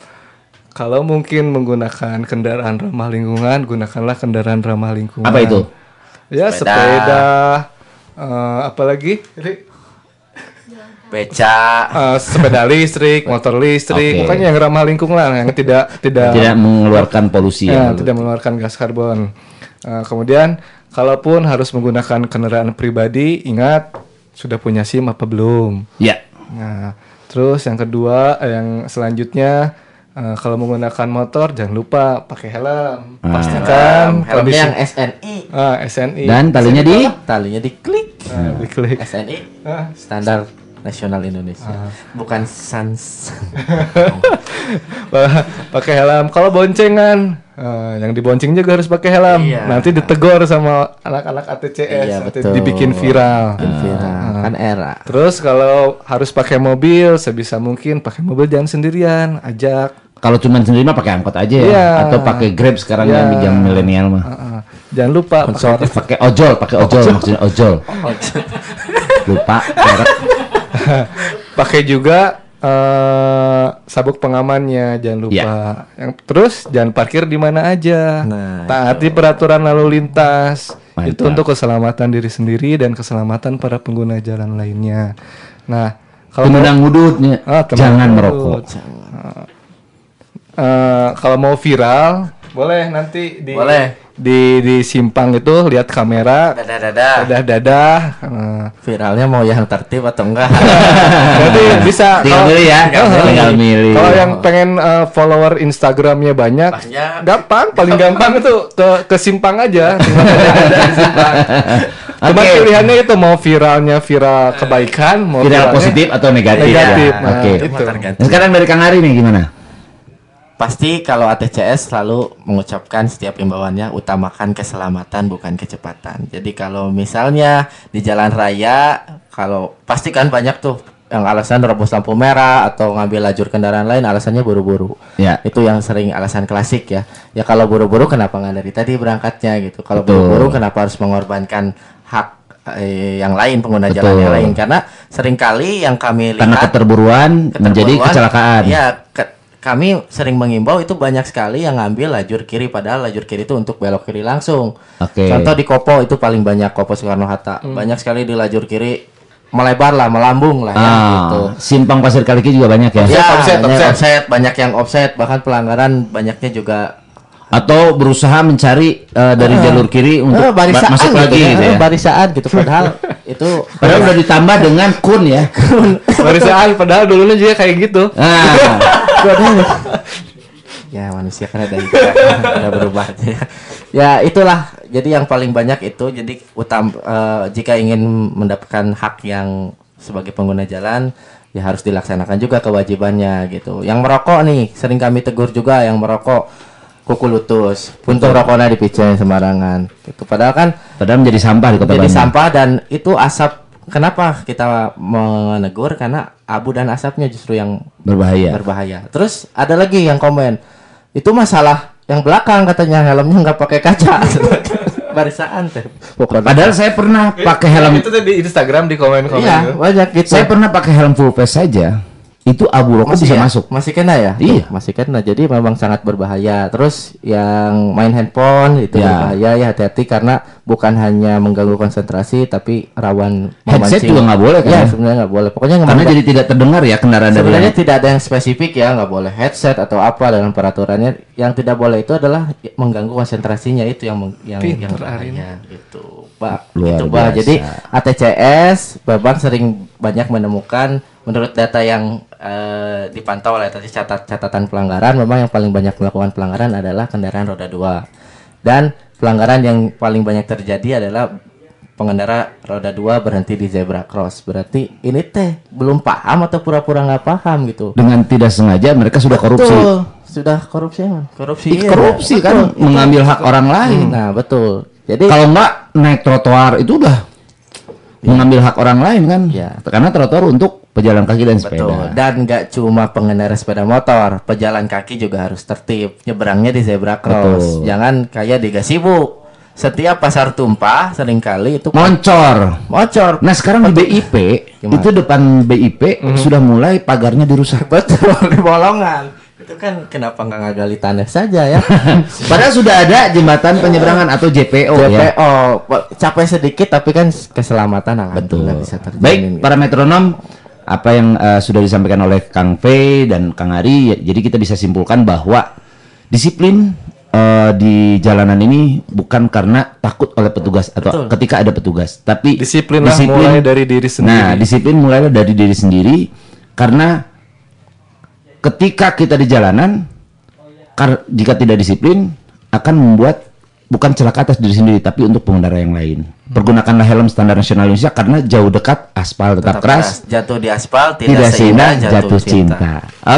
Kalau mungkin menggunakan kendaraan ramah lingkungan, gunakanlah kendaraan ramah lingkungan. Apa itu? Ya Sepeda. sepeda. eh, apalagi? Beca. Eh, sepeda listrik, motor listrik, Oke. pokoknya yang ramah lingkungan, yang tidak tidak Tidak mengeluarkan polusi Ya, yang tidak mengeluarkan gas karbon. Eh, kemudian, kalaupun harus menggunakan kendaraan pribadi, ingat sudah punya SIM apa belum? Ya. Nah, terus yang kedua, eh, yang selanjutnya, eh, kalau menggunakan motor jangan lupa pakai helm. Pastikan Helmnya kondisi yang SNI. ah, SNI. Dan talinya di Talinya diklik. Nah, diklik. SNI Ah, standar nasional Indonesia. Ah. Bukan sans. pakai helm. Kalau boncengan, eh, yang dibonceng juga harus pakai helm. Iya. Nanti ditegur sama anak-anak ATCS, Iya, betul. dibikin viral. Bikin viral. Ah. Kan era. Terus kalau harus pakai mobil, sebisa mungkin pakai mobil jangan sendirian, ajak. Kalau cuma sendiri mah pakai angkot aja ya Iya. atau pakai Grab sekarang Iya. yang di jam milenial mah. Heeh. Jangan lupa pakai pakai ojol, pakai ojol, maksudnya ojol. Lupa merek. pakai juga eh sabuk pengamannya jangan lupa. Ya. Yang terus jangan parkir di mana aja. Taati peraturan lalu lintas. Mantap. Itu untuk keselamatan diri sendiri dan keselamatan para pengguna jalan lainnya. Nah, kalau mau- Tenang wududnya, Ah, jangan merokok. Eh, kalau mau viral boleh nanti di Boleh. di di simpang itu lihat kamera Dadah-dadah. dadah dadah Eh, Viralnya mau yang tertib atau enggak? Jadi bisa Tinggal milih ya, Oh, tinggal milih. Kalau yang pengen uh, follower Instagramnya banyak, Banyak. gampang, paling gampang itu ke ke simpang aja. Simpang. Cuma pilihannya itu mau viralnya viral kebaikan, mau Viral positif atau negatif? Negatif. ya? Nah, Oke. itu. tergantung. Nah, Sekarang dari Kang Ari nih gimana? Pasti kalau ATCS selalu mengucapkan setiap imbauannya utamakan keselamatan bukan kecepatan. Jadi kalau misalnya di jalan raya kalau pasti kan banyak tuh yang alasan robos lampu merah atau ngambil lajur kendaraan lain alasannya buru-buru. Ya. Itu yang sering alasan klasik ya. Ya kalau buru-buru kenapa nggak dari tadi berangkatnya gitu. Kalau buru-buru kenapa harus mengorbankan hak eh, yang lain pengguna Betul. jalan yang lain karena sering kali yang kami lihat Karena keterburuan, menjadi Keterburuan, kecelakaan. Iya, ke- kami sering mengimbau itu banyak sekali yang ngambil lajur kiri padahal lajur kiri itu untuk belok kiri langsung. Oke. Contoh di Kopo itu paling banyak Kopo Soekarno Hatta. Banyak sekali di lajur kiri melebar lah, melambung lah ya gitu. Ah, simpang pasir kaliki juga banyak ya. Ya, offset, banyak offset. offset, banyak yang offset, bahkan pelanggaran banyaknya juga Atau berusaha mencari eh, dari jalur kiri untuk eh, barisaan ba- masuk gitu lagi ya, gitu eh, ya. barisaan gitu. Padahal itu Padahal udah ditambah dengan kun ya. Barisan padahal dulunya juga kayak gitu. Nah, ya manusia kan ada ada berubah ya itulah. Jadi yang paling banyak itu jadi utam eh, jika ingin mendapatkan hak yang sebagai pengguna jalan ya harus dilaksanakan juga kewajibannya gitu. Yang merokok nih sering kami tegur juga yang merokok kuku lutus puntung rokoknya dipicen sembarangan gitu padahal kan padahal menjadi sampah di kota jadi Bandung. sampah dan itu asap kenapa kita menegur karena abu dan asapnya justru yang Berbahaya. berbahaya. Terus ada lagi yang komen itu masalah yang belakang katanya helmnya nggak pakai kaca. Barisaan teh. Padahal saya pernah pakai helm Itu tuh di Instagram di komen-komen. iya itu. banyak gitu. saya pernah pakai helm full face saja. Itu abu rokok bisa ya? masuk. Masih kena ya? Iya. Tuh, masih kena. Jadi memang sangat berbahaya. Terus yang main handphone itu Ya. berbahaya ya hati-hati karena bukan hanya mengganggu konsentrasi tapi rawan Headset memancing. juga nggak boleh kan Ya, ya? sebenarnya nggak boleh. Pokoknya Karena jadi tidak terdengar ya kendaraan dari Sebenarnya tidak ada yang spesifik ya, nggak boleh headset atau apa dalam peraturannya. Yang tidak boleh itu adalah mengganggu konsentrasinya itu yang yang yang Pinter, bahaya gitu, Pak. Luar Itu, Pak. biasa. Jadi ATCS Babang sering banyak menemukan menurut data yang eh, dipantau oleh tadi catat catatan pelanggaran memang yang paling banyak melakukan pelanggaran adalah kendaraan roda dua. Dan pelanggaran yang paling banyak terjadi adalah pengendara roda dua berhenti di zebra cross. Berarti ini teh belum paham atau pura-pura nggak paham gitu. Dengan tidak sengaja mereka sudah korupsi. Betul. Sudah korupsi emang. Korupsi. Ih, iya. korupsi kan Betul. mengambil hak orang lain. Nah, betul. Jadi Kalau nggak naik trotoar itu udah mengambil hak orang lain kan? Iya. Karena trotoar untuk pejalan kaki dan Betul. sepeda. Dan nggak cuma pengendara sepeda motor, pejalan kaki juga harus tertib. Nyebrangnya di zebra cross. Betul. Jangan kayak di Gasibu. Setiap pasar tumpah sering kali itu Moncor. mocor. Nah sekarang di BIP Gimana? itu depan BIP sudah mulai pagarnya dirusak. Betul, di bolongan. Itu kan kenapa nggak ngagali tanah saja ya? Padahal sudah ada jembatan penyeberangan atau JPO, ya. JPO capek sedikit tapi kan keselamatan Betul. bisa terjamin. Baik, gitu. para metronom apa yang eh, sudah disampaikan oleh Kang V dan Kang Ari, ya, jadi kita bisa simpulkan bahwa disiplin eh, di jalanan ini bukan karena takut oleh petugas atau Betul. ketika ada petugas, tapi Disiplinlah mulai dari diri sendiri. Nah, disiplin mulailah dari diri sendiri karena ketika kita di jalanan kar- jika tidak disiplin akan membuat bukan celaka atas diri sendiri tapi untuk pengendara yang lain. pergunakanlah helm standar nasional Indonesia karena jauh dekat aspal tetap, Tetap keras. Jatuh di aspal tidak, Tidak seindah seindah jatuh cinta.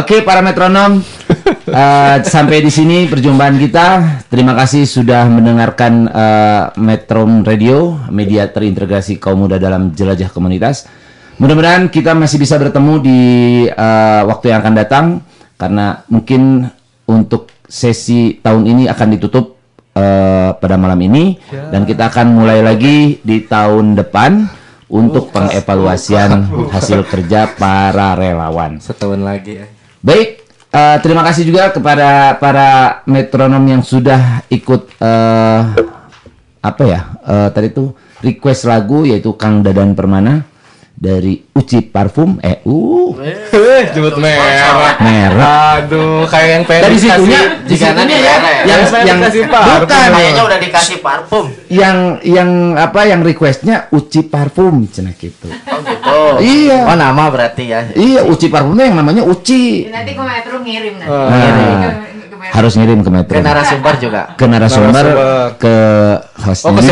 Oke, para metronom, eh, sampai di sini perjumpaan kita. Terima kasih sudah mendengarkan eh, Metron Radio, media terintegrasi kaum muda dalam jelajah komunitas. Mudah-mudahan kita masih bisa bertemu di eh, waktu yang akan datang karena mungkin untuk sesi tahun ini akan ditutup eh, pada malam ini. Dan kita akan mulai lagi di tahun depan untuk pengevaluasian hasil kerja para relawan. Setahun lagi ya. Baik, eh, terima kasih juga kepada para metronom yang sudah ikut eh, apa ya eh, tadi itu request lagu yaitu Kang Dadan Permana dari Uci Parfum eh uh Eh, jemput merah. merah Aduh, kayak yang pengen dikasih- situnya di situnya ya ya. yang yang parfum. bukan Kayaknya udah dikasih parfum. yang yang apa yang requestnya Uci Parfum cina gitu. Oh gitu. Iya. Oh nama berarti ya. Iya, Uci Parfumnya yang namanya Uci. Nanti ke Metro ngirim nanti. Oh. Nah, harus ngirim ke Metro. Ke narasumber juga. ke narasumber Narasumber. ke hostnya Oh, ke.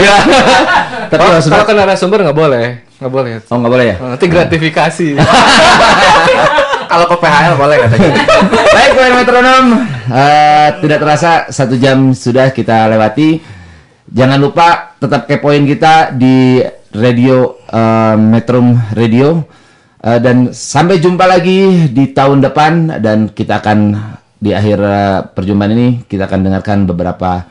Tapi Oh, kalau ke narasumber nggak boleh, nggak boleh. oh nggak boleh ya. Oh, Nanti gratifikasi. Kalau ke PHL boleh katanya. Baik, para metronom, Eh, tidak terasa satu jam sudah kita lewati. Jangan lupa tetap kepoin kita di radio eh, Metrum Radio Eh, dan sampai jumpa lagi di tahun depan dan kita akan di akhir eh, perjumpaan ini kita akan dengarkan beberapa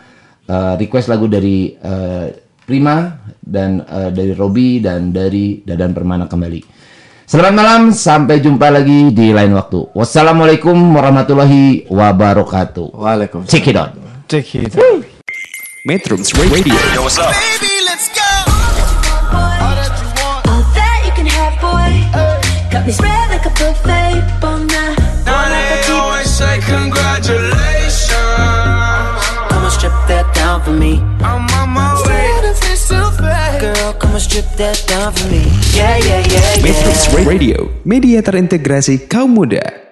eh, request lagu dari eh, Prima dan eh, dari Robi dan dari Dadan Permana kembali. Selamat malam, sampai jumpa lagi di lain waktu. Wassalamualaikum warahmatullahi wabarakatuh. Waalaikumsalam. Check it out. Cek itu. Metrums Radio. Baby, let's go. All that you can have, boy. Got me spread like a buffet. Bon Now they always say congratulations. Come on, strip that down for me. I'm. Come strip that down for me. Yeah, yeah, yeah, yeah. Metrums Radio, media terintegrasi kaum muda.